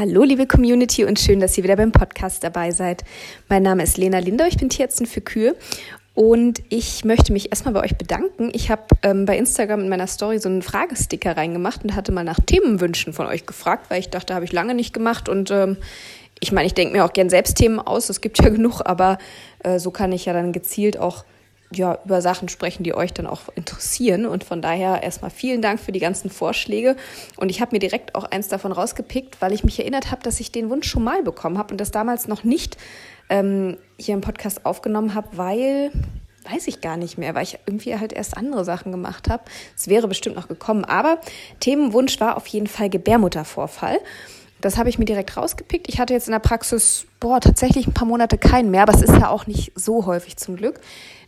Hallo, liebe Community und schön, dass ihr wieder beim Podcast dabei seid. Mein Name ist Lena Linder, ich bin Tierärztin für Kühe und ich möchte mich erstmal bei euch bedanken. Ich habe ähm, bei Instagram in meiner Story so einen Fragesticker reingemacht und hatte mal nach Themenwünschen von euch gefragt, weil ich dachte, habe ich lange nicht gemacht und ähm, ich meine, ich denke mir auch gern selbst Themen aus, es gibt ja genug, aber äh, so kann ich ja dann gezielt auch ja, über Sachen sprechen, die euch dann auch interessieren. Und von daher erstmal vielen Dank für die ganzen Vorschläge. Und ich habe mir direkt auch eins davon rausgepickt, weil ich mich erinnert habe, dass ich den Wunsch schon mal bekommen habe und das damals noch nicht ähm, hier im Podcast aufgenommen habe, weil weiß ich gar nicht mehr, weil ich irgendwie halt erst andere Sachen gemacht habe. Es wäre bestimmt noch gekommen, aber Themenwunsch war auf jeden Fall Gebärmuttervorfall. Das habe ich mir direkt rausgepickt. Ich hatte jetzt in der Praxis, boah, tatsächlich ein paar Monate keinen mehr, aber es ist ja auch nicht so häufig zum Glück.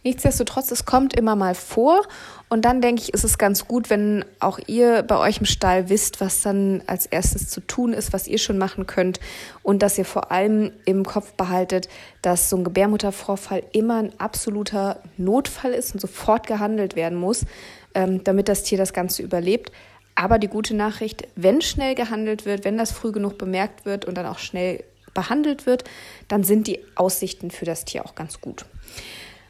Nichtsdestotrotz, es kommt immer mal vor. Und dann denke ich, ist es ganz gut, wenn auch ihr bei euch im Stall wisst, was dann als erstes zu tun ist, was ihr schon machen könnt. Und dass ihr vor allem im Kopf behaltet, dass so ein Gebärmuttervorfall immer ein absoluter Notfall ist und sofort gehandelt werden muss, ähm, damit das Tier das Ganze überlebt. Aber die gute Nachricht, wenn schnell gehandelt wird, wenn das früh genug bemerkt wird und dann auch schnell behandelt wird, dann sind die Aussichten für das Tier auch ganz gut.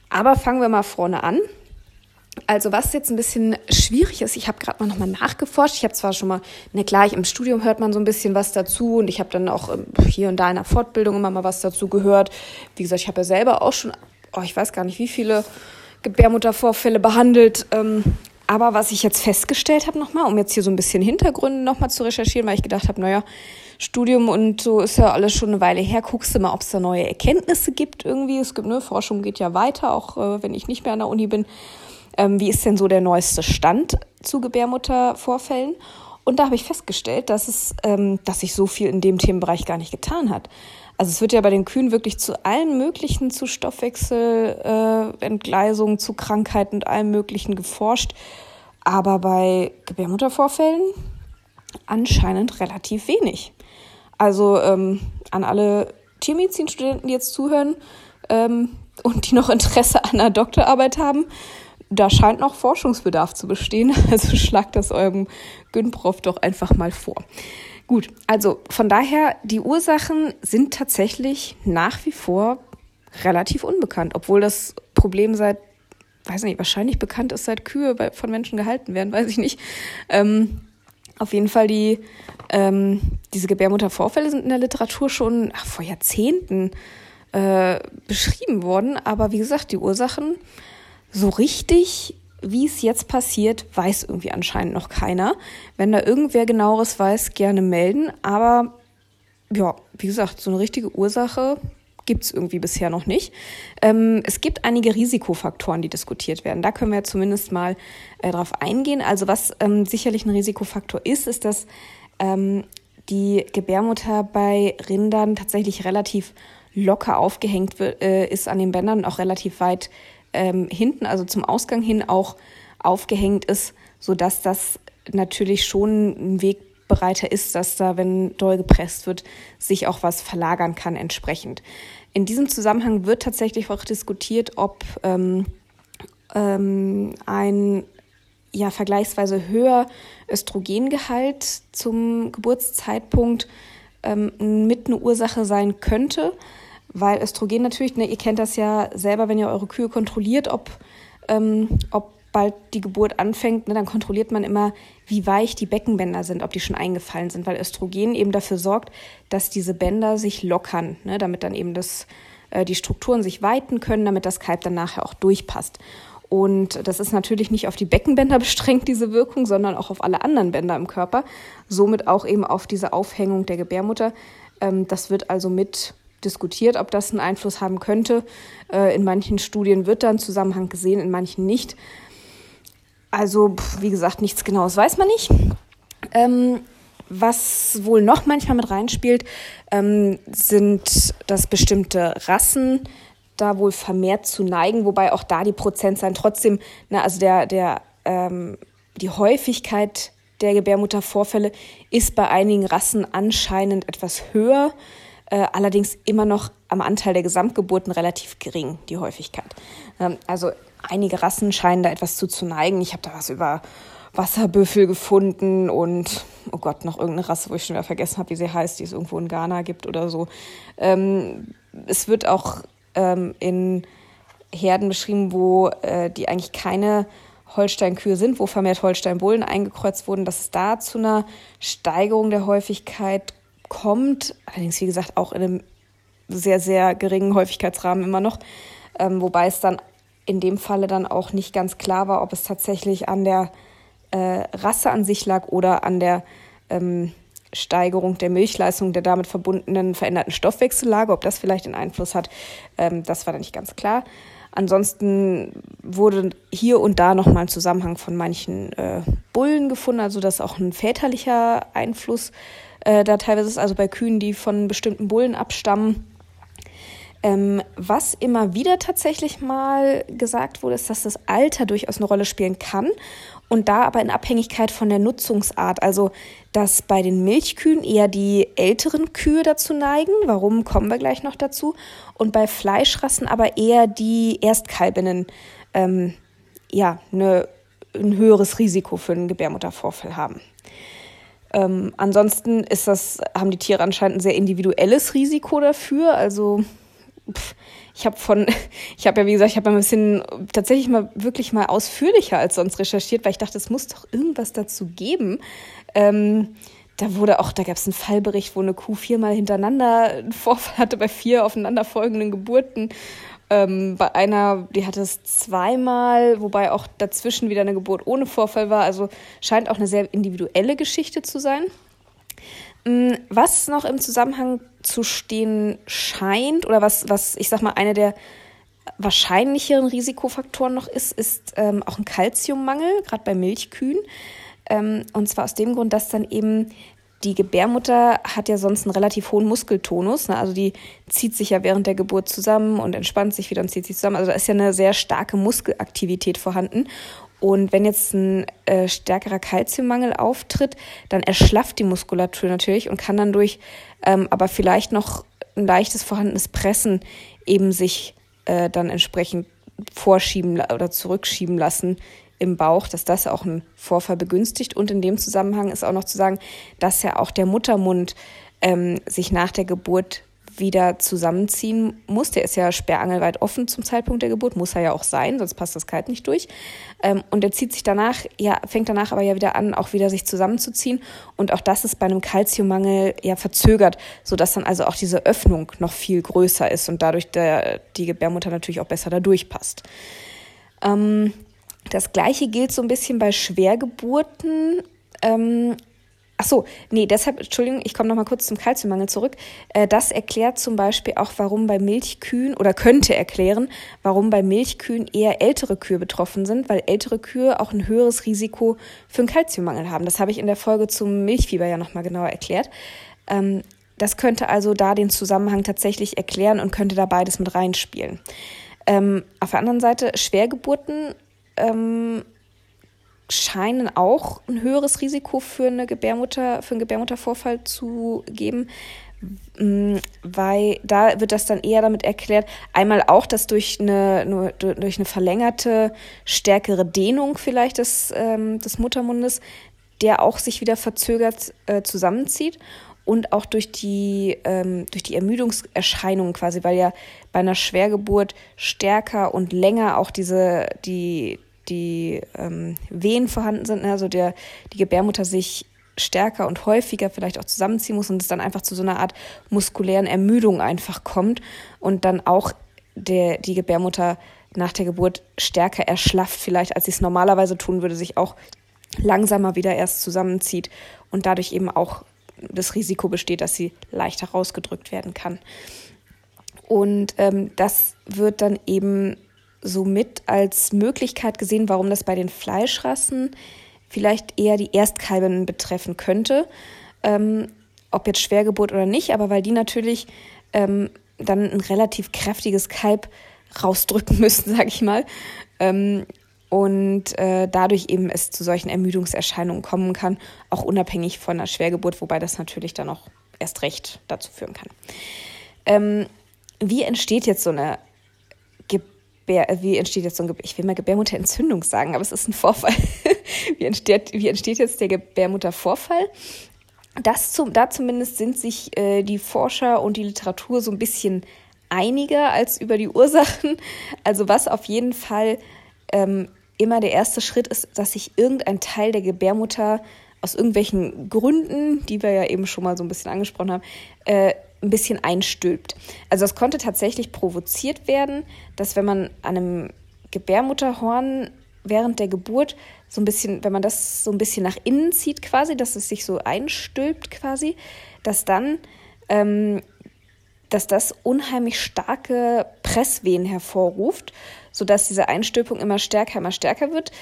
Aber fangen wir mal vorne an. Also was jetzt ein bisschen schwierig ist, ich habe gerade mal nochmal nachgeforscht. Ich habe zwar schon mal, ne klar, im Studium hört man so ein bisschen was dazu und ich habe dann auch ähm, hier und da in der Fortbildung immer mal was dazu gehört. Wie gesagt, ich habe ja selber auch schon, oh, ich weiß gar nicht, wie viele Gebärmuttervorfälle behandelt. Ähm, aber was ich jetzt festgestellt habe nochmal, um jetzt hier so ein bisschen Hintergründe nochmal zu recherchieren, weil ich gedacht habe, naja, Studium und so ist ja alles schon eine Weile her. Guckst du mal, ob es da neue Erkenntnisse gibt irgendwie. Es gibt, ne, Forschung geht ja weiter, auch äh, wenn ich nicht mehr an der Uni bin. Ähm, wie ist denn so der neueste Stand zu Gebärmuttervorfällen? Und da habe ich festgestellt, dass es, ähm, dass sich so viel in dem Themenbereich gar nicht getan hat. Also es wird ja bei den Kühen wirklich zu allen möglichen, zu Stoffwechsel, äh, Entgleisungen, zu Krankheiten und allem Möglichen geforscht. Aber bei Gebärmuttervorfällen anscheinend relativ wenig. Also ähm, an alle Tiermedizinstudenten, die jetzt zuhören ähm, und die noch Interesse an einer Doktorarbeit haben, da scheint noch Forschungsbedarf zu bestehen. Also schlagt das eurem Günprof doch einfach mal vor. Gut, also von daher, die Ursachen sind tatsächlich nach wie vor relativ unbekannt, obwohl das Problem seit, weiß nicht, wahrscheinlich bekannt ist, seit Kühe bei, von Menschen gehalten werden, weiß ich nicht. Ähm, auf jeden Fall die, ähm, diese Gebärmuttervorfälle sind in der Literatur schon ach, vor Jahrzehnten äh, beschrieben worden. Aber wie gesagt, die Ursachen so richtig, wie es jetzt passiert, weiß irgendwie anscheinend noch keiner. Wenn da irgendwer genaueres weiß, gerne melden. Aber ja, wie gesagt, so eine richtige Ursache gibt es irgendwie bisher noch nicht. Ähm, es gibt einige Risikofaktoren, die diskutiert werden. Da können wir zumindest mal äh, drauf eingehen. Also was ähm, sicherlich ein Risikofaktor ist, ist, dass ähm, die Gebärmutter bei Rindern tatsächlich relativ locker aufgehängt wird, äh, ist an den Bändern und auch relativ weit ähm, hinten, also zum Ausgang hin auch aufgehängt ist, sodass das natürlich schon ein Wegbereiter ist, dass da, wenn doll gepresst wird, sich auch was verlagern kann entsprechend. In diesem Zusammenhang wird tatsächlich auch diskutiert, ob ähm, ähm, ein ja vergleichsweise höher Östrogengehalt zum Geburtszeitpunkt ähm, mit eine Ursache sein könnte, weil Östrogen natürlich, ne, ihr kennt das ja selber, wenn ihr eure Kühe kontrolliert, ob, ähm, ob bald die Geburt anfängt, ne, dann kontrolliert man immer, wie weich die Beckenbänder sind, ob die schon eingefallen sind, weil Östrogen eben dafür sorgt, dass diese Bänder sich lockern, ne, damit dann eben das, äh, die Strukturen sich weiten können, damit das Kalb dann nachher auch durchpasst. Und das ist natürlich nicht auf die Beckenbänder beschränkt, diese Wirkung, sondern auch auf alle anderen Bänder im Körper. Somit auch eben auf diese Aufhängung der Gebärmutter. Ähm, das wird also mit diskutiert, ob das einen Einfluss haben könnte. Äh, in manchen Studien wird da ein Zusammenhang gesehen, in manchen nicht. Also, wie gesagt, nichts Genaues weiß man nicht. Ähm, was wohl noch manchmal mit reinspielt, ähm, sind, dass bestimmte Rassen da wohl vermehrt zu neigen, wobei auch da die Prozentzahlen trotzdem, ne, also der, der, ähm, die Häufigkeit der Gebärmuttervorfälle ist bei einigen Rassen anscheinend etwas höher, äh, allerdings immer noch am Anteil der Gesamtgeburten relativ gering, die Häufigkeit. Ähm, also einige Rassen scheinen da etwas zu, zu neigen. Ich habe da was über Wasserbüffel gefunden und, oh Gott, noch irgendeine Rasse, wo ich schon wieder vergessen habe, wie sie heißt, die es irgendwo in Ghana gibt oder so. Ähm, es wird auch ähm, in Herden beschrieben, wo äh, die eigentlich keine Holsteinkühe sind, wo vermehrt Holsteinbullen eingekreuzt wurden, dass es da zu einer Steigerung der Häufigkeit kommt. Allerdings, wie gesagt, auch in einem sehr, sehr geringen Häufigkeitsrahmen immer noch. Ähm, wobei es dann in dem Falle dann auch nicht ganz klar war, ob es tatsächlich an der äh, Rasse an sich lag oder an der ähm, Steigerung der Milchleistung, der damit verbundenen veränderten Stoffwechsellage, ob das vielleicht einen Einfluss hat, ähm, das war dann nicht ganz klar. Ansonsten wurde hier und da nochmal ein Zusammenhang von manchen äh, Bullen gefunden, also dass auch ein väterlicher Einfluss äh, da teilweise ist, also bei Kühen, die von bestimmten Bullen abstammen. Ähm, was immer wieder tatsächlich mal gesagt wurde, ist, dass das Alter durchaus eine Rolle spielen kann und da aber in Abhängigkeit von der Nutzungsart. Also, dass bei den Milchkühen eher die älteren Kühe dazu neigen, warum kommen wir gleich noch dazu, und bei Fleischrassen aber eher die Erstkalbinnen ähm, ja, eine, ein höheres Risiko für einen Gebärmuttervorfall haben. Ähm, ansonsten ist das, haben die Tiere anscheinend ein sehr individuelles Risiko dafür. Also ich habe von, ich habe ja, wie gesagt, ich habe ein bisschen tatsächlich mal wirklich mal ausführlicher als sonst recherchiert, weil ich dachte, es muss doch irgendwas dazu geben. Ähm, da wurde auch, da gab es einen Fallbericht, wo eine Kuh viermal hintereinander einen Vorfall hatte bei vier aufeinanderfolgenden Geburten. Ähm, bei einer, die hatte es zweimal, wobei auch dazwischen wieder eine Geburt ohne Vorfall war. Also scheint auch eine sehr individuelle Geschichte zu sein. Mm, was noch im Zusammenhang zu stehen scheint oder was, was ich sag mal, eine der wahrscheinlicheren Risikofaktoren noch ist, ist ähm, auch ein Kalziummangel, gerade bei Milchkühen. Ähm, und zwar aus dem Grund, dass dann eben die Gebärmutter hat ja sonst einen relativ hohen Muskeltonus. Ne? Also die zieht sich ja während der Geburt zusammen und entspannt sich wieder und zieht sich zusammen. Also da ist ja eine sehr starke Muskelaktivität vorhanden. Und wenn jetzt ein äh, stärkerer Kalziummangel auftritt, dann erschlafft die Muskulatur natürlich und kann dann durch ähm, aber vielleicht noch ein leichtes vorhandenes Pressen eben sich äh, dann entsprechend vorschieben oder zurückschieben lassen im Bauch, dass das auch einen Vorfall begünstigt. Und in dem Zusammenhang ist auch noch zu sagen, dass ja auch der Muttermund ähm, sich nach der Geburt wieder zusammenziehen muss. Der ist ja sperrangelweit offen zum Zeitpunkt der Geburt, muss er ja auch sein, sonst passt das Kalt nicht durch. Ähm, und er zieht sich danach, ja, fängt danach aber ja wieder an, auch wieder sich zusammenzuziehen. Und auch das ist bei einem Kalziummangel ja verzögert, sodass dann also auch diese Öffnung noch viel größer ist und dadurch der, die Gebärmutter natürlich auch besser da durchpasst. Ähm, das gleiche gilt so ein bisschen bei Schwergeburten. Ähm, Ach so, nee, deshalb, Entschuldigung, ich komme noch mal kurz zum Kalziummangel zurück. Äh, das erklärt zum Beispiel auch, warum bei Milchkühen oder könnte erklären, warum bei Milchkühen eher ältere Kühe betroffen sind, weil ältere Kühe auch ein höheres Risiko für einen Kalziummangel haben. Das habe ich in der Folge zum Milchfieber ja noch mal genauer erklärt. Ähm, das könnte also da den Zusammenhang tatsächlich erklären und könnte da beides mit reinspielen. Ähm, auf der anderen Seite, Schwergeburten ähm, scheinen auch ein höheres Risiko für eine Gebärmutter, für einen Gebärmuttervorfall zu geben, mm, weil da wird das dann eher damit erklärt, einmal auch, dass durch eine, durch eine verlängerte, stärkere Dehnung vielleicht des, ähm, des Muttermundes, der auch sich wieder verzögert äh, zusammenzieht und auch durch die, ähm, durch die Ermüdungserscheinungen quasi, weil ja bei einer Schwergeburt stärker und länger auch diese, die, die ähm, Wehen vorhanden sind, ne? also der, die Gebärmutter sich stärker und häufiger vielleicht auch zusammenziehen muss und es dann einfach zu so einer Art muskulären Ermüdung einfach kommt und dann auch der, die Gebärmutter nach der Geburt stärker erschlafft, vielleicht als sie es normalerweise tun würde, sich auch langsamer wieder erst zusammenzieht und dadurch eben auch das Risiko besteht, dass sie leichter rausgedrückt werden kann. Und ähm, das wird dann eben somit als Möglichkeit gesehen, warum das bei den Fleischrassen vielleicht eher die Erstkalben betreffen könnte. Ähm, ob jetzt Schwergeburt oder nicht, aber weil die natürlich ähm, dann ein relativ kräftiges Kalb rausdrücken müssen, sag ich mal. Ähm, und äh, dadurch eben es zu solchen Ermüdungserscheinungen kommen kann, auch unabhängig von einer Schwergeburt, wobei das natürlich dann auch erst recht dazu führen kann. Ähm, wie entsteht jetzt so eine Gebär, wie entsteht jetzt so ein, ich will mal Gebärmutterentzündung sagen, aber es ist ein Vorfall. wie, entsteht, wie entsteht jetzt der Gebärmuttervorfall? Das zum, da zumindest sind sich äh, die Forscher und die Literatur so ein bisschen einiger als über die Ursachen. Also was auf jeden Fall ähm, immer der erste Schritt ist, dass sich irgendein Teil der Gebärmutter aus irgendwelchen Gründen, die wir ja eben schon mal so ein bisschen angesprochen haben, äh, ein bisschen einstülpt. Also das konnte tatsächlich provoziert werden, dass wenn man an einem Gebärmutterhorn während der Geburt so ein bisschen, wenn man das so ein bisschen nach innen zieht quasi, dass es sich so einstülpt quasi, dass dann, ähm, dass das unheimlich starke Presswehen hervorruft, sodass diese Einstülpung immer stärker, immer stärker wird.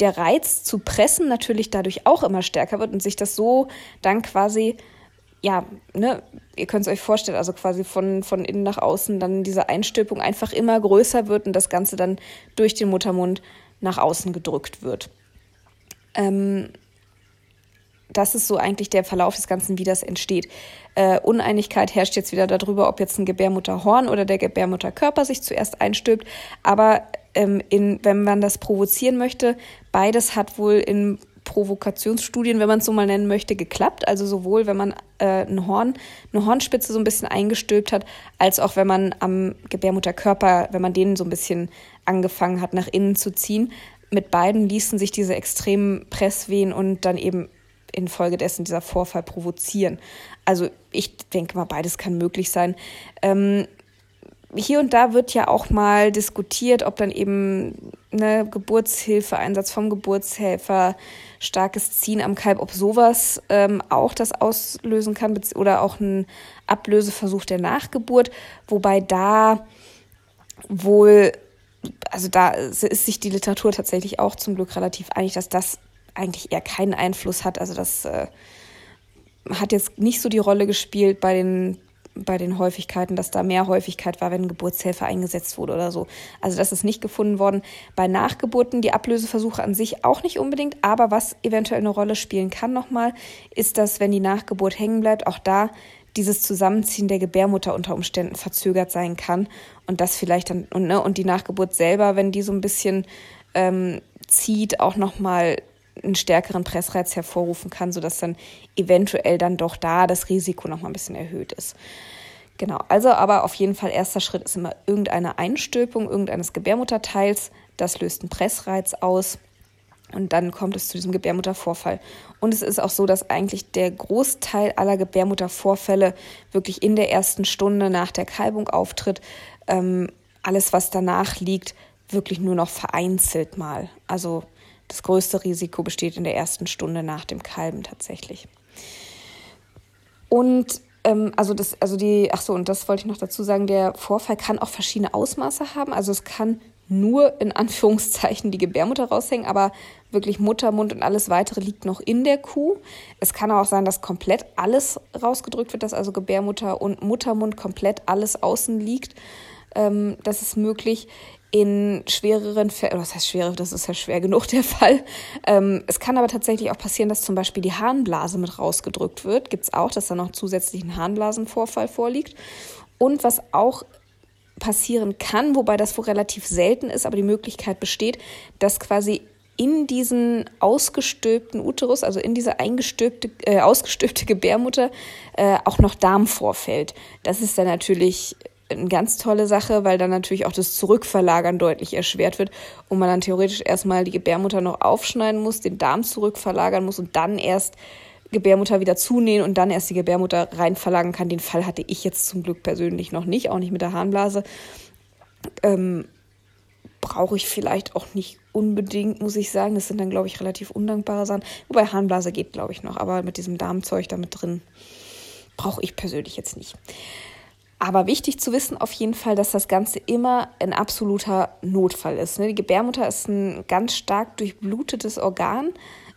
Der Reiz zu pressen natürlich dadurch auch immer stärker wird und sich das so dann quasi ja, ne, ihr könnt es euch vorstellen, also quasi von, von innen nach außen dann diese Einstülpung einfach immer größer wird und das Ganze dann durch den Muttermund nach außen gedrückt wird. Ähm, das ist so eigentlich der Verlauf des Ganzen, wie das entsteht. Äh, Uneinigkeit herrscht jetzt wieder darüber, ob jetzt ein Gebärmutterhorn oder der Gebärmutterkörper sich zuerst einstülpt. Aber ähm, in, wenn man das provozieren möchte, beides hat wohl in Provokationsstudien, wenn man es so mal nennen möchte, geklappt. Also sowohl, wenn man äh, ein Horn, eine Hornspitze so ein bisschen eingestülpt hat, als auch wenn man am Gebärmutterkörper, wenn man den so ein bisschen angefangen hat, nach innen zu ziehen. Mit beiden ließen sich diese extremen Presswehen und dann eben infolgedessen dieser Vorfall provozieren. Also ich denke mal, beides kann möglich sein. Ähm, hier und da wird ja auch mal diskutiert, ob dann eben eine Geburtshilfe, Einsatz vom Geburtshelfer, starkes Ziehen am Kalb, ob sowas ähm, auch das auslösen kann oder auch ein Ablöseversuch der Nachgeburt, wobei da wohl, also da ist sich die Literatur tatsächlich auch zum Glück relativ einig, dass das eigentlich eher keinen Einfluss hat. Also das äh, hat jetzt nicht so die Rolle gespielt bei den bei den Häufigkeiten, dass da mehr Häufigkeit war, wenn Geburtshelfer eingesetzt wurde oder so. Also das ist nicht gefunden worden. Bei Nachgeburten die Ablöseversuche an sich auch nicht unbedingt, aber was eventuell eine Rolle spielen kann nochmal, ist, dass wenn die Nachgeburt hängen bleibt, auch da dieses Zusammenziehen der Gebärmutter unter Umständen verzögert sein kann und das vielleicht dann und, ne, und die Nachgeburt selber, wenn die so ein bisschen ähm, zieht, auch nochmal einen stärkeren Pressreiz hervorrufen kann, sodass dann eventuell dann doch da das Risiko noch mal ein bisschen erhöht ist. Genau, also aber auf jeden Fall erster Schritt ist immer irgendeine Einstülpung irgendeines Gebärmutterteils. Das löst einen Pressreiz aus und dann kommt es zu diesem Gebärmuttervorfall. Und es ist auch so, dass eigentlich der Großteil aller Gebärmuttervorfälle wirklich in der ersten Stunde nach der Kalbung auftritt. Ähm, alles, was danach liegt, wirklich nur noch vereinzelt mal. Also das größte Risiko besteht in der ersten Stunde nach dem Kalben tatsächlich. Und ähm, also das, also die, ach so, und das wollte ich noch dazu sagen, der Vorfall kann auch verschiedene Ausmaße haben. Also es kann nur in Anführungszeichen die Gebärmutter raushängen, aber wirklich Muttermund und alles weitere liegt noch in der Kuh. Es kann auch sein, dass komplett alles rausgedrückt wird, dass also Gebärmutter und Muttermund komplett alles außen liegt. Ähm, das ist möglich in schwereren Fällen, was heißt schwere, das ist ja schwer genug der Fall. Ähm, es kann aber tatsächlich auch passieren, dass zum Beispiel die Harnblase mit rausgedrückt wird. Gibt es auch, dass da noch zusätzlich ein Harnblasenvorfall vorliegt. Und was auch passieren kann, wobei das wohl relativ selten ist, aber die Möglichkeit besteht, dass quasi in diesen ausgestülpten Uterus, also in diese eingestülpte, äh, ausgestülpte Gebärmutter, äh, auch noch Darm vorfällt. Das ist dann natürlich eine ganz tolle Sache, weil dann natürlich auch das Zurückverlagern deutlich erschwert wird und man dann theoretisch erstmal die Gebärmutter noch aufschneiden muss, den Darm zurückverlagern muss und dann erst Gebärmutter wieder zunähen und dann erst die Gebärmutter rein verlagern kann. Den Fall hatte ich jetzt zum Glück persönlich noch nicht, auch nicht mit der Harnblase. Ähm, Brauche ich vielleicht auch nicht unbedingt, muss ich sagen. Das sind dann, glaube ich, relativ undankbare Sachen. Wobei Harnblase geht, glaube ich, noch, aber mit diesem Darmzeug da mit drin brauche ich persönlich jetzt nicht. Aber wichtig zu wissen auf jeden Fall, dass das Ganze immer ein absoluter Notfall ist. Ne? Die Gebärmutter ist ein ganz stark durchblutetes Organ.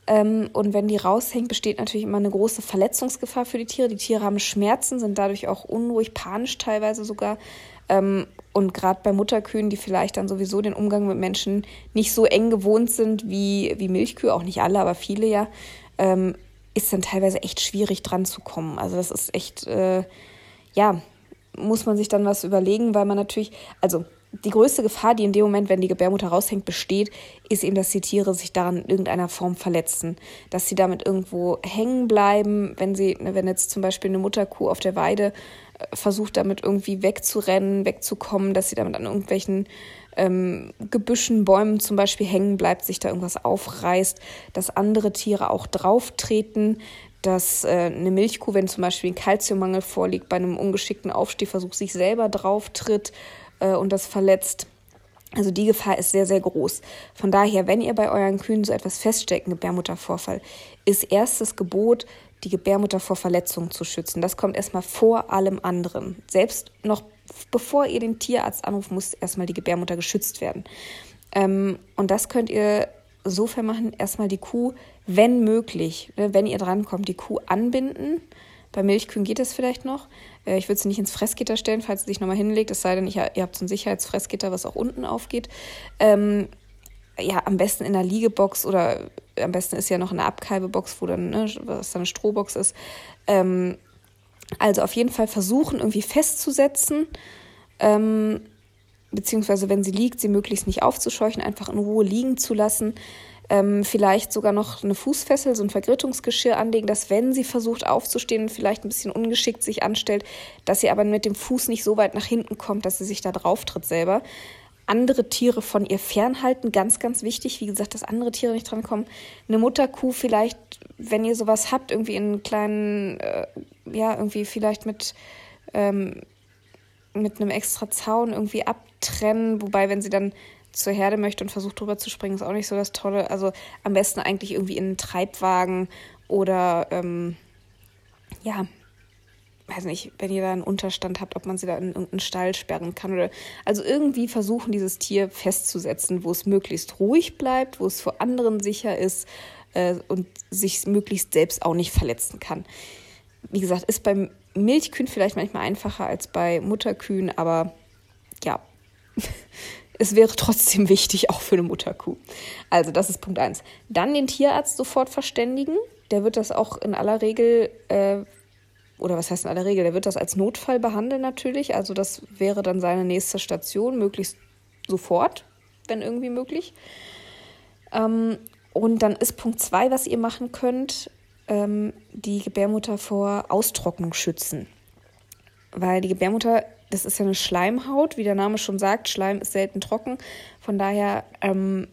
Ähm, und wenn die raushängt, besteht natürlich immer eine große Verletzungsgefahr für die Tiere. Die Tiere haben Schmerzen, sind dadurch auch unruhig, panisch teilweise sogar. Ähm, und gerade bei Mutterkühen, die vielleicht dann sowieso den Umgang mit Menschen nicht so eng gewohnt sind wie, wie Milchkühe, auch nicht alle, aber viele ja, ähm, ist dann teilweise echt schwierig dran zu kommen. Also das ist echt, äh, ja, muss man sich dann was überlegen, weil man natürlich, also die größte Gefahr, die in dem Moment, wenn die Gebärmutter raushängt, besteht, ist eben, dass die Tiere sich daran in irgendeiner Form verletzen. Dass sie damit irgendwo hängen bleiben, wenn sie, wenn jetzt zum Beispiel eine Mutterkuh auf der Weide äh, versucht, damit irgendwie wegzurennen, wegzukommen, dass sie damit an irgendwelchen ähm, Gebüschen, Bäumen zum Beispiel hängen bleibt, sich da irgendwas aufreißt, dass andere Tiere auch drauftreten, dass äh, eine Milchkuh, wenn zum Beispiel ein Kalziummangel vorliegt, bei einem ungeschickten Aufstehversuch sich selber drauftritt äh, und das verletzt. Also die Gefahr ist sehr, sehr groß. Von daher, wenn ihr bei euren Kühen so etwas feststellt, ein Gebärmuttervorfall, ist erstes Gebot, die Gebärmutter vor Verletzungen zu schützen. Das kommt erstmal vor allem anderen. Selbst noch bevor ihr den Tierarzt anruft, muss erstmal die Gebärmutter geschützt werden. Ähm, und das könnt ihr sofern machen, erstmal die Kuh, wenn möglich, ne, wenn ihr drankommt, die Kuh anbinden. Bei Milchkühen geht das vielleicht noch. Äh, ich würde sie nicht ins Fressgitter stellen, falls sie sich nochmal hinlegt, es sei denn, ihr habt so ein Sicherheitsfressgitter, was auch unten aufgeht. Ähm, ja, am besten in einer Liegebox oder am besten ist ja noch eine Abkalbebox, wo dann, ne, was dann eine Strohbox ist. Ähm, also auf jeden Fall versuchen, irgendwie festzusetzen. Ähm, beziehungsweise wenn sie liegt, sie möglichst nicht aufzuscheuchen, einfach in Ruhe liegen zu lassen. Ähm, vielleicht sogar noch eine Fußfessel, so ein Vergrittungsgeschirr anlegen, dass wenn sie versucht aufzustehen vielleicht ein bisschen ungeschickt sich anstellt, dass sie aber mit dem Fuß nicht so weit nach hinten kommt, dass sie sich da drauf tritt selber. Andere Tiere von ihr fernhalten, ganz, ganz wichtig. Wie gesagt, dass andere Tiere nicht drankommen. Eine Mutterkuh vielleicht, wenn ihr sowas habt, irgendwie in einen kleinen, äh, ja, irgendwie vielleicht mit ähm, mit einem extra Zaun irgendwie abtrennen. Wobei, wenn sie dann zur Herde möchte und versucht drüber zu springen, ist auch nicht so das Tolle. Also am besten eigentlich irgendwie in einen Treibwagen oder ähm, ja, weiß nicht, wenn ihr da einen Unterstand habt, ob man sie da in irgendeinen Stall sperren kann oder also irgendwie versuchen, dieses Tier festzusetzen, wo es möglichst ruhig bleibt, wo es vor anderen sicher ist äh, und sich möglichst selbst auch nicht verletzen kann. Wie gesagt, ist beim Milchkühen vielleicht manchmal einfacher als bei Mutterkühen, aber ja, es wäre trotzdem wichtig, auch für eine Mutterkuh. Also, das ist Punkt 1. Dann den Tierarzt sofort verständigen. Der wird das auch in aller Regel, äh, oder was heißt in aller Regel, der wird das als Notfall behandeln natürlich. Also, das wäre dann seine nächste Station, möglichst sofort, wenn irgendwie möglich. Ähm, und dann ist Punkt 2, was ihr machen könnt, ähm, die Gebärmutter vor Austrocknung schützen. Weil die Gebärmutter, das ist ja eine Schleimhaut, wie der Name schon sagt, Schleim ist selten trocken. Von daher ähm,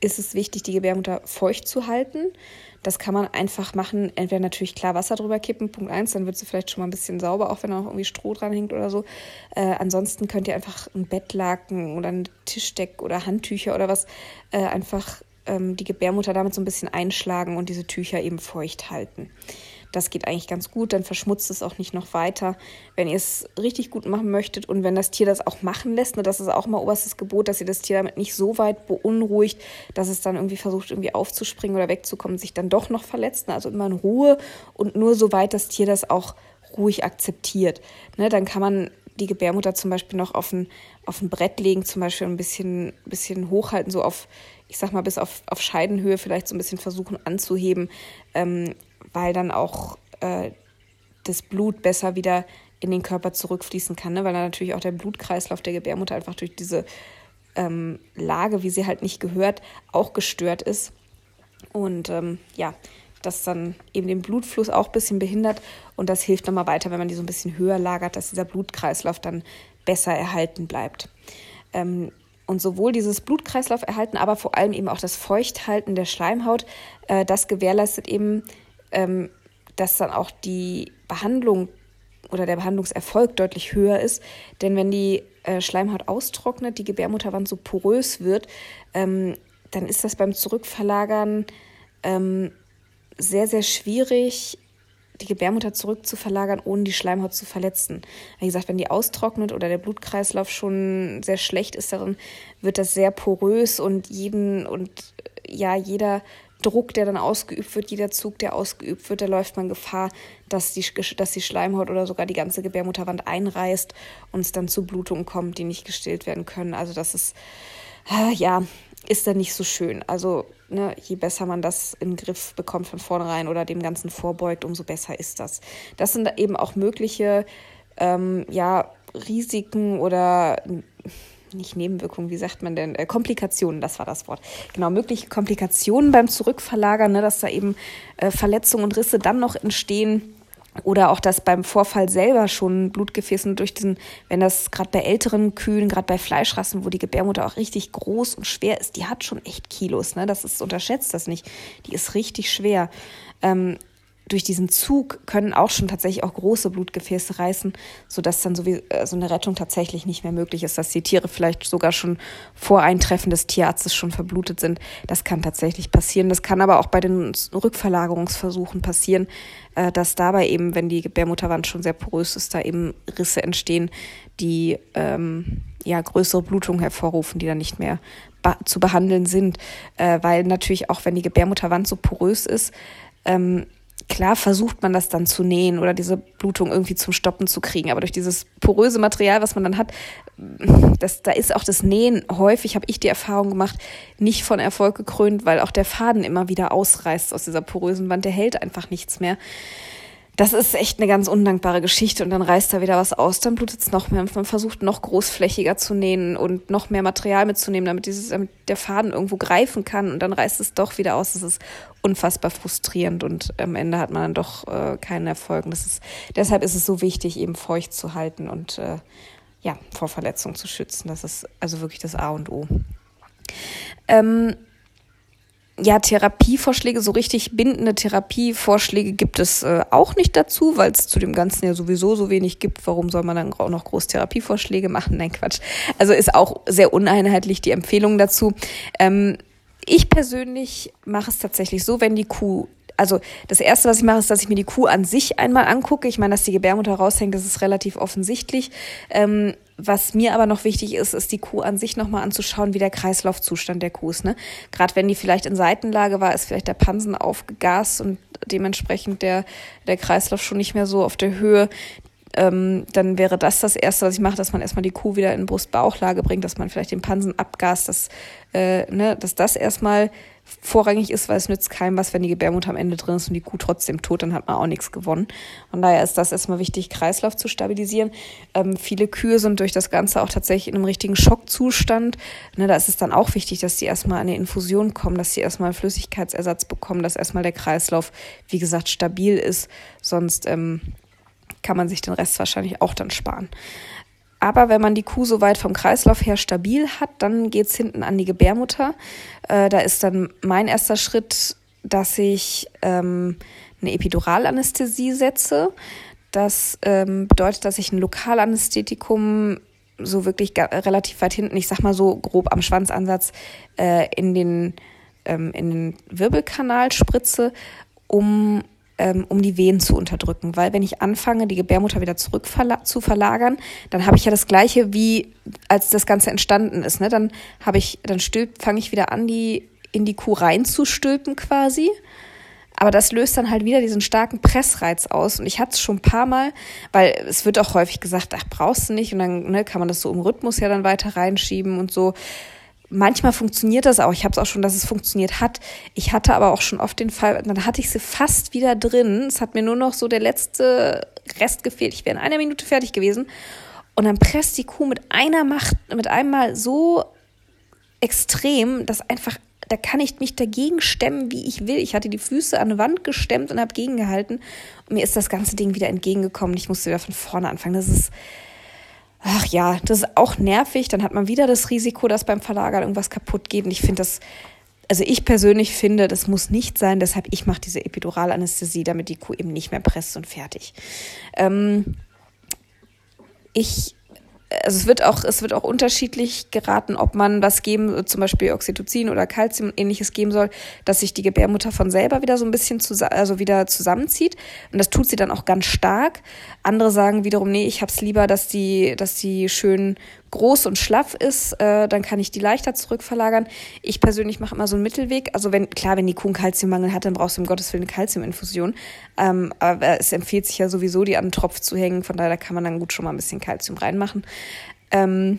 ist es wichtig, die Gebärmutter feucht zu halten. Das kann man einfach machen, entweder natürlich klar Wasser drüber kippen, Punkt 1, dann wird sie vielleicht schon mal ein bisschen sauber, auch wenn da noch irgendwie Stroh dran hängt oder so. Äh, ansonsten könnt ihr einfach ein Bettlaken oder ein Tischdeck oder Handtücher oder was äh, einfach ähm, die Gebärmutter damit so ein bisschen einschlagen und diese Tücher eben feucht halten. Das geht eigentlich ganz gut, dann verschmutzt es auch nicht noch weiter. Wenn ihr es richtig gut machen möchtet und wenn das Tier das auch machen lässt, ne, das ist auch mal oberstes Gebot, dass ihr das Tier damit nicht so weit beunruhigt, dass es dann irgendwie versucht, irgendwie aufzuspringen oder wegzukommen, sich dann doch noch verletzt. Ne, also immer in Ruhe und nur so weit das Tier das auch ruhig akzeptiert. Ne, dann kann man die Gebärmutter zum Beispiel noch auf ein, auf ein Brett legen, zum Beispiel ein bisschen, bisschen hochhalten, so auf ich sag mal, bis auf, auf Scheidenhöhe vielleicht so ein bisschen versuchen anzuheben, ähm, weil dann auch äh, das Blut besser wieder in den Körper zurückfließen kann, ne? weil dann natürlich auch der Blutkreislauf der Gebärmutter einfach durch diese ähm, Lage, wie sie halt nicht gehört, auch gestört ist. Und ähm, ja, das dann eben den Blutfluss auch ein bisschen behindert und das hilft nochmal weiter, wenn man die so ein bisschen höher lagert, dass dieser Blutkreislauf dann besser erhalten bleibt. Ähm, und sowohl dieses Blutkreislauf erhalten, aber vor allem eben auch das Feuchthalten der Schleimhaut, äh, das gewährleistet eben, ähm, dass dann auch die Behandlung oder der Behandlungserfolg deutlich höher ist. Denn wenn die äh, Schleimhaut austrocknet, die Gebärmutterwand so porös wird, ähm, dann ist das beim Zurückverlagern ähm, sehr, sehr schwierig, die Gebärmutter zurückzuverlagern, ohne die Schleimhaut zu verletzen. Wie gesagt, wenn die austrocknet oder der Blutkreislauf schon sehr schlecht ist, dann wird das sehr porös und jeden und ja, jeder Druck, der dann ausgeübt wird, jeder Zug, der ausgeübt wird, da läuft man Gefahr, dass die, dass die Schleimhaut oder sogar die ganze Gebärmutterwand einreißt und es dann zu Blutungen kommt, die nicht gestillt werden können. Also das ist, äh, ja, ist dann nicht so schön. Also ne, je besser man das in den Griff bekommt von vornherein oder dem Ganzen vorbeugt, umso besser ist das. Das sind eben auch mögliche ähm, ja, Risiken oder nicht Nebenwirkungen, wie sagt man denn, äh, Komplikationen, das war das Wort. Genau, mögliche Komplikationen beim Zurückverlagern, ne, dass da eben äh, Verletzungen und Risse dann noch entstehen. Oder auch, dass beim Vorfall selber schon Blutgefäßen durch diesen, wenn das gerade bei älteren Kühen, gerade bei Fleischrassen, wo die Gebärmutter auch richtig groß und schwer ist, die hat schon echt Kilos, ne? Das ist, unterschätzt das nicht. Die ist richtig schwer. Ähm, durch diesen Zug können auch schon tatsächlich auch große Blutgefäße reißen, sodass dann so, wie, äh, so eine Rettung tatsächlich nicht mehr möglich ist, dass die Tiere vielleicht sogar schon vor Eintreffen des Tierarztes schon verblutet sind. Das kann tatsächlich passieren. Das kann aber auch bei den Rückverlagerungsversuchen passieren, äh, dass dabei eben, wenn die Gebärmutterwand schon sehr porös ist, da eben Risse entstehen, die ähm, ja größere Blutungen hervorrufen, die dann nicht mehr zu behandeln sind, äh, weil natürlich auch, wenn die Gebärmutterwand so porös ist, ähm, klar versucht man das dann zu nähen oder diese Blutung irgendwie zum Stoppen zu kriegen. Aber durch dieses poröse Material, was man dann hat, das, da ist auch das Nähen häufig, habe ich die Erfahrung gemacht, nicht von Erfolg gekrönt, weil auch der Faden immer wieder ausreißt aus dieser porösen Wand. Der hält einfach nichts mehr das ist echt eine ganz undankbare Geschichte und dann reißt da wieder was aus, dann blutet es noch mehr. Man versucht noch großflächiger zu nähen und noch mehr Material mitzunehmen, damit, dieses, damit der Faden irgendwo greifen kann und dann reißt es doch wieder aus. Das ist unfassbar frustrierend und am Ende hat man dann doch äh, keinen Erfolg. Das ist, deshalb ist es so wichtig, eben feucht zu halten und äh, ja, vor Verletzungen zu schützen. Das ist also wirklich das A und O. Ähm, ja, Therapievorschläge, so richtig bindende Therapievorschläge gibt es äh, auch nicht dazu, weil es zu dem Ganzen ja sowieso so wenig gibt. Warum soll man dann auch noch groß Therapievorschläge machen? Nein, Quatsch. Also ist auch sehr uneinheitlich die Empfehlung dazu. Ähm, ich persönlich mache es tatsächlich so, wenn die Kuh also das erste, was ich mache, ist, dass ich mir die Kuh an sich einmal angucke. Ich meine, dass die Gebärmutter raushängt, das ist relativ offensichtlich. Ähm, was mir aber noch wichtig ist, ist die Kuh an sich nochmal anzuschauen, wie der Kreislaufzustand der Kuh ist. Ne? Gerade wenn die vielleicht in Seitenlage war, ist vielleicht der Pansen aufgegast und dementsprechend der, der Kreislauf schon nicht mehr so auf der Höhe ähm, dann wäre das das Erste, was ich mache, dass man erstmal die Kuh wieder in Brust-Bauchlage bringt, dass man vielleicht den Pansen abgast, dass, äh, ne, dass das erstmal vorrangig ist, weil es nützt keinem was, wenn die Gebärmutter am Ende drin ist und die Kuh trotzdem tot, dann hat man auch nichts gewonnen. Von daher ist das erstmal wichtig, Kreislauf zu stabilisieren. Ähm, viele Kühe sind durch das Ganze auch tatsächlich in einem richtigen Schockzustand. Ne, da ist es dann auch wichtig, dass sie erstmal an eine Infusion kommen, dass sie erstmal Flüssigkeitsersatz bekommen, dass erstmal der Kreislauf, wie gesagt, stabil ist. Sonst ähm, kann man sich den Rest wahrscheinlich auch dann sparen. Aber wenn man die Kuh so weit vom Kreislauf her stabil hat, dann geht's hinten an die Gebärmutter. Äh, da ist dann mein erster Schritt, dass ich ähm, eine Epiduralanästhesie setze. Das ähm, bedeutet, dass ich ein Lokalanästhetikum so wirklich relativ weit hinten, ich sag mal so grob am Schwanzansatz, äh, in, den, ähm, in den Wirbelkanal spritze, um ähm, um die Wehen zu unterdrücken. Weil wenn ich anfange, die Gebärmutter wieder zurück zu verlagern, dann habe ich ja das Gleiche wie als das Ganze entstanden ist. Ne? Dann habe ich, dann fange ich wieder an, die in die Kuh reinzustülpen quasi. Aber das löst dann halt wieder diesen starken Pressreiz aus. Und ich hatte es schon ein paar Mal, weil es wird auch häufig gesagt, ach, brauchst du nicht. Und dann ne, kann man das so im Rhythmus ja dann weiter reinschieben und so. Manchmal funktioniert das auch. Ich habe es auch schon, dass es funktioniert hat. Ich hatte aber auch schon oft den Fall, dann hatte ich sie fast wieder drin. Es hat mir nur noch so der letzte Rest gefehlt. Ich wäre in einer Minute fertig gewesen. Und dann presst die Kuh mit einer Macht, mit einmal so extrem, dass einfach, da kann ich mich dagegen stemmen, wie ich will. Ich hatte die Füße an eine Wand gestemmt und habe gegengehalten. Und mir ist das ganze Ding wieder entgegengekommen. Ich musste wieder von vorne anfangen. Das ist ja, das ist auch nervig. Dann hat man wieder das Risiko, dass beim Verlagern irgendwas kaputt geht. Und ich finde das, also ich persönlich finde, das muss nicht sein. Deshalb, ich mache diese Epiduralanästhesie, damit die Kuh eben nicht mehr presst und fertig. Ähm, ich also es wird auch, es wird auch unterschiedlich geraten, ob man was geben, zum Beispiel Oxytocin oder Calcium und ähnliches geben soll, dass sich die Gebärmutter von selber wieder so ein bisschen zu, also wieder zusammenzieht. Und das tut sie dann auch ganz stark. Andere sagen wiederum, nee, ich hab's lieber, dass die, dass die schön groß und schlaff ist, äh, dann kann ich die leichter zurückverlagern. Ich persönlich mache immer so einen Mittelweg. Also wenn, klar, wenn die Kuh einen Kalziummangel hat, dann brauchst du um Gottes Willen eine Kalziuminfusion. Ähm, aber es empfiehlt sich ja sowieso, die an den Tropf zu hängen. Von daher kann man dann gut schon mal ein bisschen Kalzium reinmachen. Ähm,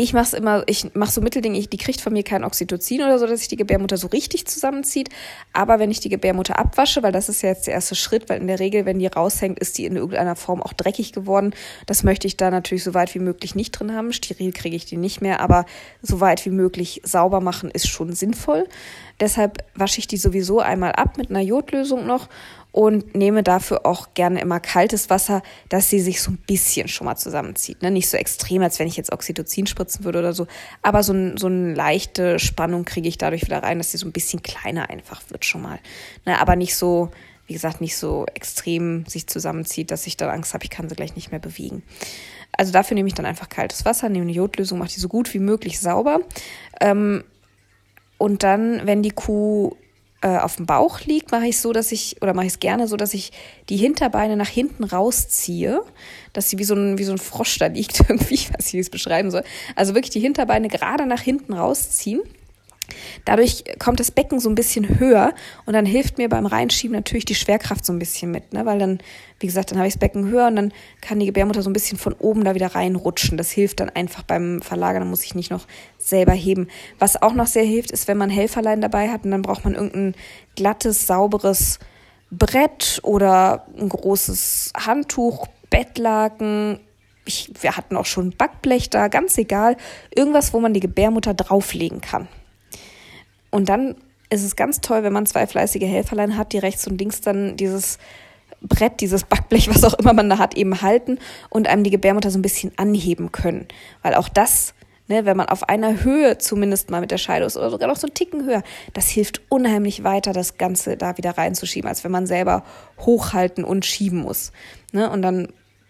ich mache es immer, ich mache so Mitteldinge, die kriegt von mir kein Oxytocin oder so, dass sich die Gebärmutter so richtig zusammenzieht. Aber wenn ich die Gebärmutter abwasche, weil das ist ja jetzt der erste Schritt, weil in der Regel, wenn die raushängt, ist die in irgendeiner Form auch dreckig geworden. Das möchte ich da natürlich so weit wie möglich nicht drin haben. Steril kriege ich die nicht mehr, aber so weit wie möglich sauber machen ist schon sinnvoll. Deshalb wasche ich die sowieso einmal ab mit einer Jodlösung noch und nehme dafür auch gerne immer kaltes Wasser, dass sie sich so ein bisschen schon mal zusammenzieht. Ne? Nicht so extrem, als wenn ich jetzt Oxytocin spritzen würde oder so, aber so, ein, so eine leichte Spannung kriege ich dadurch wieder rein, dass sie so ein bisschen kleiner einfach wird schon mal. Ne? Aber nicht so, wie gesagt, nicht so extrem sich zusammenzieht, dass ich dann Angst habe, ich kann sie gleich nicht mehr bewegen. Also dafür nehme ich dann einfach kaltes Wasser, nehme eine Jodlösung, mache die so gut wie möglich sauber. Ähm, und dann, wenn die Kuh äh, auf dem Bauch liegt, mache ich so, dass ich, oder mache ich es gerne so, dass ich die Hinterbeine nach hinten rausziehe, dass sie wie so ein, wie so ein Frosch da liegt, irgendwie, ich weiß nicht, wie ich es beschreiben soll. Also wirklich die Hinterbeine gerade nach hinten rausziehen Dadurch kommt das Becken so ein bisschen höher und dann hilft mir beim Reinschieben natürlich die Schwerkraft so ein bisschen mit, ne? weil dann, wie gesagt, dann habe ich das Becken höher und dann kann die Gebärmutter so ein bisschen von oben da wieder reinrutschen. Das hilft dann einfach beim Verlagern, dann muss ich nicht noch selber heben. Was auch noch sehr hilft, ist, wenn man Helferlein dabei hat und dann braucht man irgendein glattes, sauberes Brett oder ein großes Handtuch, Bettlaken, ich, wir hatten auch schon Backblech da, ganz egal. Irgendwas, wo man die Gebärmutter drauflegen kann. Und dann ist es ganz toll, wenn man zwei fleißige Helferlein hat, die rechts und links dann dieses Brett, dieses Backblech, was auch immer man da hat, eben halten und einem die Gebärmutter so ein bisschen anheben können. Weil auch das, ne, wenn man auf einer Höhe zumindest mal mit der Scheide ist oder sogar noch so einen Ticken höher, das hilft unheimlich weiter, das Ganze da wieder reinzuschieben, als wenn man selber hochhalten und schieben muss. Ne? Und dann,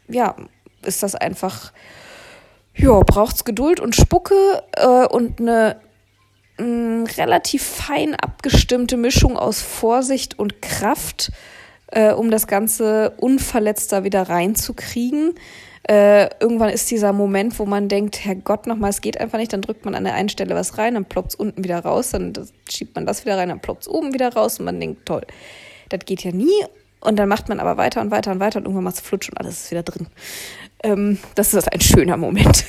ja, ist das einfach, ja, braucht's Geduld und Spucke äh, und eine mh, relativ fein abgestimmte Mischung aus Vorsicht und Kraft, äh, um das Ganze unverletzt da wieder reinzukriegen. Äh, irgendwann ist dieser Moment, wo man denkt, Herrgott, nochmal, es geht einfach nicht, dann drückt man an der einen Stelle was rein, dann ploppt es unten wieder raus, dann schiebt man das wieder rein, dann ploppt es oben wieder raus und man denkt, toll, das geht ja nie. Und dann macht man aber weiter und weiter und weiter und irgendwann macht es flutsch und alles ist wieder drin. Ähm, das ist ein schöner Moment.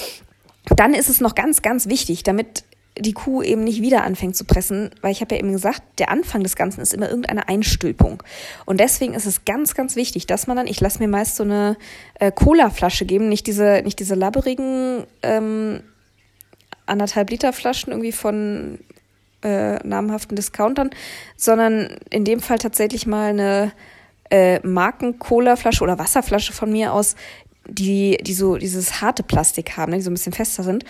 dann ist es noch ganz, ganz wichtig, damit die Kuh eben nicht wieder anfängt zu pressen, weil ich habe ja eben gesagt, der Anfang des Ganzen ist immer irgendeine Einstülpung. Und deswegen ist es ganz, ganz wichtig, dass man dann, ich lasse mir meist so eine äh, Cola-Flasche geben, nicht diese, nicht diese labberigen ähm, anderthalb Liter Flaschen irgendwie von äh, namhaften Discountern, sondern in dem Fall tatsächlich mal eine äh, Marken-Cola-Flasche oder Wasserflasche von mir aus, die, die so dieses harte Plastik haben, ne, die so ein bisschen fester sind.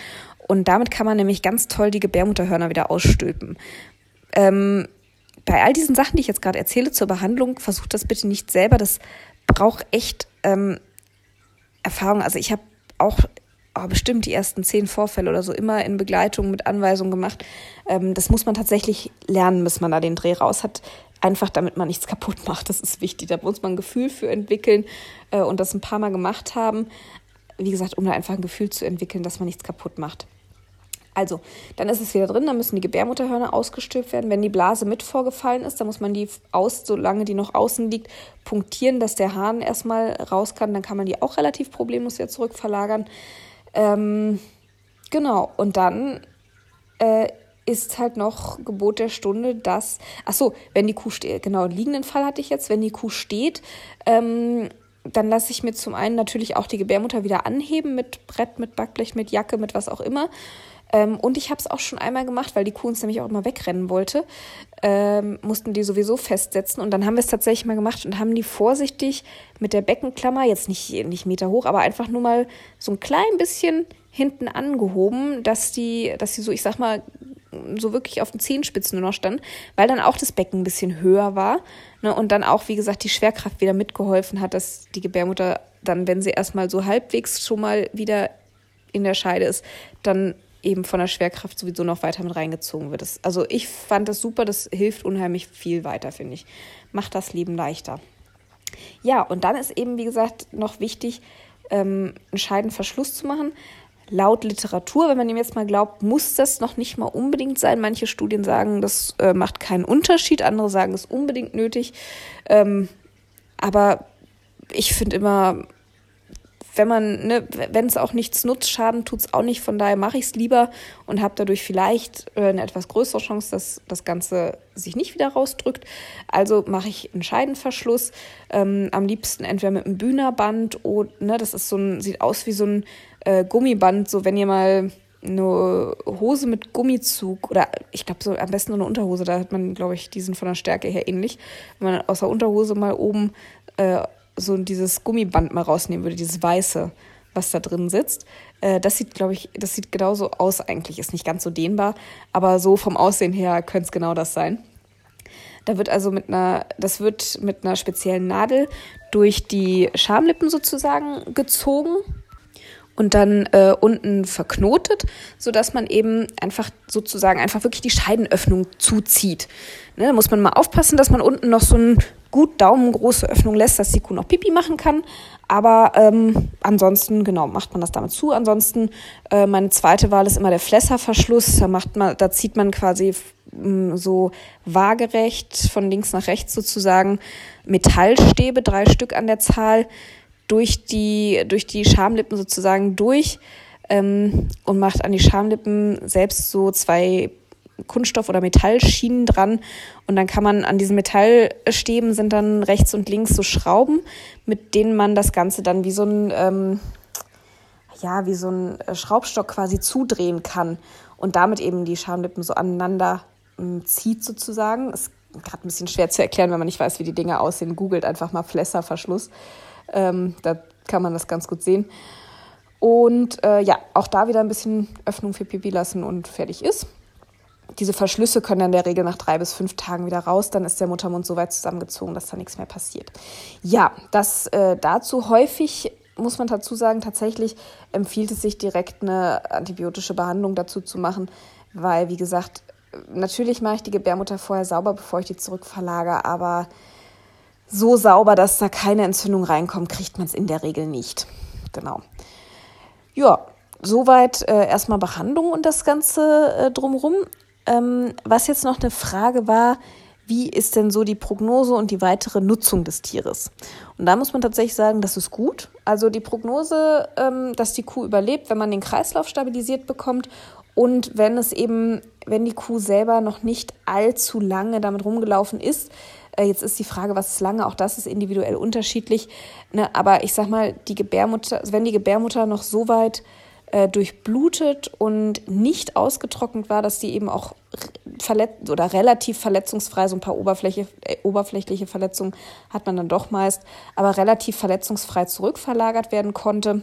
Und damit kann man nämlich ganz toll die Gebärmutterhörner wieder ausstülpen. Ähm, bei all diesen Sachen, die ich jetzt gerade erzähle zur Behandlung, versucht das bitte nicht selber. Das braucht echt ähm, Erfahrung. Also ich habe auch oh, bestimmt die ersten zehn Vorfälle oder so immer in Begleitung mit Anweisungen gemacht. Ähm, das muss man tatsächlich lernen, bis man da den Dreh raus hat. Einfach damit man nichts kaputt macht. Das ist wichtig. Da muss man ein Gefühl für entwickeln äh, und das ein paar Mal gemacht haben. Wie gesagt, um da einfach ein Gefühl zu entwickeln, dass man nichts kaputt macht. Also, dann ist es wieder drin, dann müssen die Gebärmutterhörner ausgestülpt werden. Wenn die Blase mit vorgefallen ist, dann muss man die aus, solange die noch außen liegt, punktieren, dass der Hahn erstmal raus kann. Dann kann man die auch relativ problemlos wieder zurückverlagern. Ähm, genau, und dann äh, ist halt noch Gebot der Stunde, dass, ach so, wenn die Kuh steht, genau, liegenden Fall hatte ich jetzt, wenn die Kuh steht, ähm, dann lasse ich mir zum einen natürlich auch die Gebärmutter wieder anheben mit Brett, mit Backblech, mit Jacke, mit was auch immer. Ähm, und ich habe es auch schon einmal gemacht, weil die Kuh uns nämlich auch immer wegrennen wollte. Ähm, mussten die sowieso festsetzen. Und dann haben wir es tatsächlich mal gemacht und haben die vorsichtig mit der Beckenklammer, jetzt nicht, nicht Meter hoch, aber einfach nur mal so ein klein bisschen hinten angehoben, dass die, dass die so, ich sag mal, so wirklich auf den Zehenspitzen nur noch stand, weil dann auch das Becken ein bisschen höher war ne, und dann auch, wie gesagt, die Schwerkraft wieder mitgeholfen hat, dass die Gebärmutter dann, wenn sie erstmal so halbwegs schon mal wieder in der Scheide ist, dann eben von der Schwerkraft sowieso noch weiter mit reingezogen wird. Das, also ich fand das super, das hilft unheimlich viel weiter, finde ich. Macht das Leben leichter. Ja, und dann ist eben, wie gesagt, noch wichtig, ähm, einen Scheidenverschluss zu machen. Laut Literatur, wenn man dem jetzt mal glaubt, muss das noch nicht mal unbedingt sein. Manche Studien sagen, das äh, macht keinen Unterschied, andere sagen, es ist unbedingt nötig. Ähm, aber ich finde immer, wenn man, ne, wenn es auch nichts nutzt, Schaden tut es auch nicht. Von daher mache ich es lieber und habe dadurch vielleicht äh, eine etwas größere Chance, dass das Ganze sich nicht wieder rausdrückt. Also mache ich einen Scheidenverschluss. Ähm, am liebsten entweder mit einem Bühnerband oder, ne, das ist so ein, sieht aus wie so ein äh, Gummiband, so wenn ihr mal eine Hose mit Gummizug oder ich glaube so am besten nur eine Unterhose, da hat man, glaube ich, die sind von der Stärke her ähnlich. Wenn man aus der Unterhose mal oben äh, so dieses Gummiband mal rausnehmen würde, dieses weiße, was da drin sitzt. Äh, das sieht, glaube ich, das sieht genauso aus eigentlich, ist nicht ganz so dehnbar, aber so vom Aussehen her könnte es genau das sein. Da wird also mit einer, das wird mit einer speziellen Nadel durch die Schamlippen sozusagen gezogen und dann äh, unten verknotet, sodass man eben einfach sozusagen einfach wirklich die Scheidenöffnung zuzieht. Ne, da muss man mal aufpassen, dass man unten noch so eine gut daumengroße Öffnung lässt, dass die Kuh noch Pipi machen kann. Aber ähm, ansonsten, genau, macht man das damit zu. Ansonsten, äh, meine zweite Wahl ist immer der Flässerverschluss. Da macht man, da zieht man quasi mh, so waagerecht von links nach rechts sozusagen Metallstäbe, drei Stück an der Zahl, durch die, durch die Schamlippen sozusagen durch ähm, und macht an die Schamlippen selbst so zwei Kunststoff- oder Metallschienen dran. Und dann kann man an diesen Metallstäben sind dann rechts und links so Schrauben, mit denen man das Ganze dann wie so ein, ähm, ja, wie so ein Schraubstock quasi zudrehen kann und damit eben die Schamlippen so aneinander ähm, zieht sozusagen. Ist gerade ein bisschen schwer zu erklären, wenn man nicht weiß, wie die Dinge aussehen. Googelt einfach mal Flässerverschluss. Ähm, da kann man das ganz gut sehen. Und äh, ja, auch da wieder ein bisschen Öffnung für Pipi lassen und fertig ist. Diese Verschlüsse können in der Regel nach drei bis fünf Tagen wieder raus. Dann ist der Muttermund so weit zusammengezogen, dass da nichts mehr passiert. Ja, das äh, dazu häufig muss man dazu sagen, tatsächlich empfiehlt es sich direkt eine antibiotische Behandlung dazu zu machen, weil, wie gesagt, natürlich mache ich die Gebärmutter vorher sauber, bevor ich die zurückverlagere, aber so sauber, dass da keine Entzündung reinkommt, kriegt man es in der Regel nicht. Genau. Ja, soweit äh, erstmal Behandlung und das Ganze äh, drumherum. Ähm, was jetzt noch eine Frage war, wie ist denn so die Prognose und die weitere Nutzung des Tieres? Und da muss man tatsächlich sagen, das ist gut. Also die Prognose, ähm, dass die Kuh überlebt, wenn man den Kreislauf stabilisiert bekommt und wenn es eben, wenn die Kuh selber noch nicht allzu lange damit rumgelaufen ist, jetzt ist die Frage, was ist lange? Auch das ist individuell unterschiedlich. Ne? Aber ich sag mal, die Gebärmutter, wenn die Gebärmutter noch so weit äh, durchblutet und nicht ausgetrocknet war, dass die eben auch verletzt oder relativ verletzungsfrei, so ein paar Oberfläche, äh, oberflächliche Verletzungen hat man dann doch meist, aber relativ verletzungsfrei zurückverlagert werden konnte.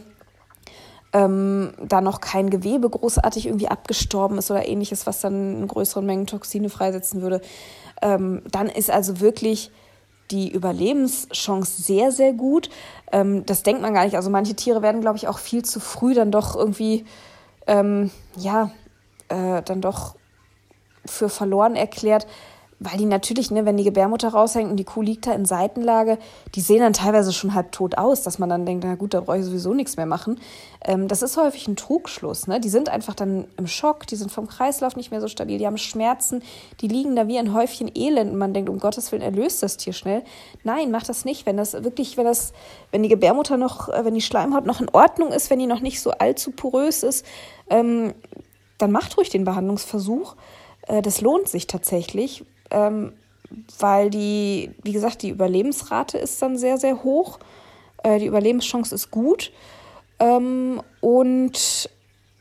Ähm, da noch kein Gewebe großartig irgendwie abgestorben ist oder ähnliches, was dann in größeren Mengen Toxine freisetzen würde, ähm, dann ist also wirklich die Überlebenschance sehr, sehr gut. Ähm, das denkt man gar nicht. Also manche Tiere werden, glaube ich, auch viel zu früh dann doch irgendwie, ähm, ja, äh, dann doch für verloren erklärt, weil die natürlich, ne, wenn die Gebärmutter raushängt und die Kuh liegt da in Seitenlage, die sehen dann teilweise schon halb tot aus, dass man dann denkt, na gut, da brauche ich sowieso nichts mehr machen. Ähm, das ist häufig ein Trugschluss. Ne? Die sind einfach dann im Schock, die sind vom Kreislauf nicht mehr so stabil, die haben Schmerzen, die liegen da wie ein Häufchen Elend und man denkt, um Gottes Willen, erlöst das Tier schnell. Nein, macht das nicht. Wenn das wirklich, wenn das, wenn die Gebärmutter noch, äh, wenn die Schleimhaut noch in Ordnung ist, wenn die noch nicht so allzu porös ist, ähm, dann macht ruhig den Behandlungsversuch. Äh, das lohnt sich tatsächlich ähm, weil die, wie gesagt, die Überlebensrate ist dann sehr, sehr hoch. Äh, die Überlebenschance ist gut. Ähm, und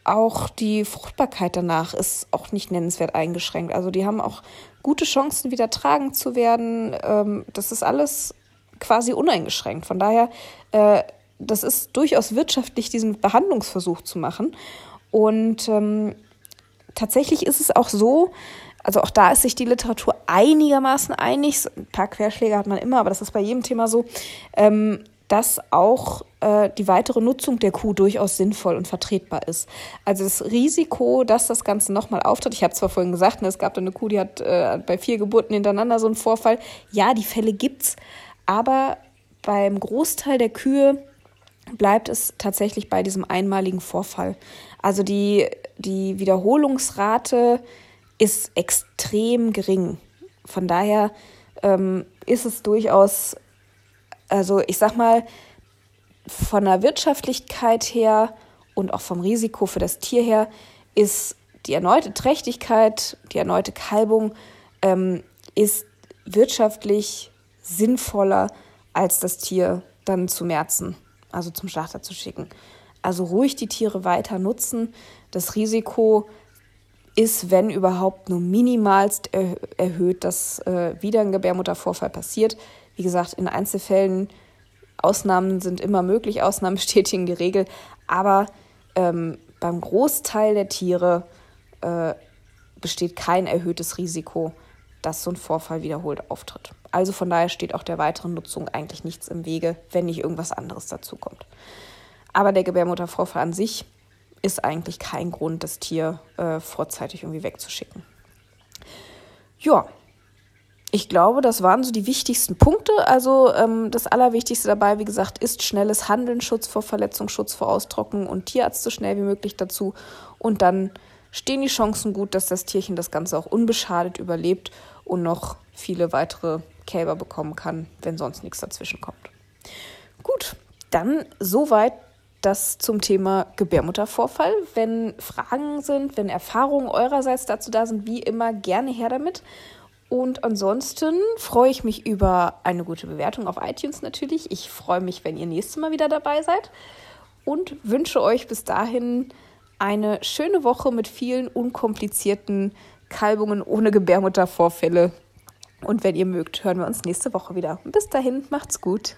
auch die Fruchtbarkeit danach ist auch nicht nennenswert eingeschränkt. Also die haben auch gute Chancen, wieder tragend zu werden. Ähm, das ist alles quasi uneingeschränkt. Von daher, äh, das ist durchaus wirtschaftlich, diesen Behandlungsversuch zu machen. Und ähm, tatsächlich ist es auch so, also auch da ist sich die Literatur einigermaßen einig. Ein paar Querschläge hat man immer, aber das ist bei jedem Thema so, ähm, dass auch äh, die weitere Nutzung der Kuh durchaus sinnvoll und vertretbar ist. Also das Risiko, dass das Ganze nochmal auftritt, ich habe zwar vorhin gesagt, ne, es gab da eine Kuh, die hat äh, bei vier Geburten hintereinander so einen Vorfall. Ja, die Fälle gibt's, aber beim Großteil der Kühe bleibt es tatsächlich bei diesem einmaligen Vorfall. Also die, die Wiederholungsrate ist extrem gering. Von daher ähm, ist es durchaus, also ich sag mal, von der Wirtschaftlichkeit her und auch vom Risiko für das Tier her ist die erneute Trächtigkeit, die erneute Kalbung ähm, ist wirtschaftlich sinnvoller, als das Tier dann zu merzen, also zum Schlachter zu schicken. Also ruhig die Tiere weiter nutzen. Das Risiko ist, wenn überhaupt, nur minimalst er erhöht, dass äh, wieder ein Gebärmuttervorfall passiert. Wie gesagt, in Einzelfällen, Ausnahmen sind immer möglich, Ausnahmen bestätigen die Regel, aber ähm, beim Großteil der Tiere äh, besteht kein erhöhtes Risiko, dass so ein Vorfall wiederholt auftritt. Also von daher steht auch der weiteren Nutzung eigentlich nichts im Wege, wenn nicht irgendwas anderes dazu kommt. Aber der Gebärmuttervorfall an sich ist eigentlich kein Grund, das Tier äh, vorzeitig irgendwie wegzuschicken. Ja, ich glaube, das waren so die wichtigsten Punkte. Also ähm, das Allerwichtigste dabei, wie gesagt, ist schnelles Handeln, Schutz vor Verletzung, Schutz vor Austrocknen und Tierarzt so schnell wie möglich dazu. Und dann stehen die Chancen gut, dass das Tierchen das Ganze auch unbeschadet überlebt und noch viele weitere Kälber bekommen kann, wenn sonst nichts dazwischen kommt. Gut, dann soweit das zum Thema Gebärmuttervorfall. Wenn Fragen sind, wenn Erfahrungen eurerseits dazu da sind, wie immer gerne her damit. Und ansonsten freue ich mich über eine gute Bewertung auf iTunes natürlich. Ich freue mich, wenn ihr nächstes Mal wieder dabei seid und wünsche euch bis dahin eine schöne Woche mit vielen unkomplizierten Kalbungen ohne Gebärmuttervorfälle. Und wenn ihr mögt, hören wir uns nächste Woche wieder. Bis dahin, macht's gut.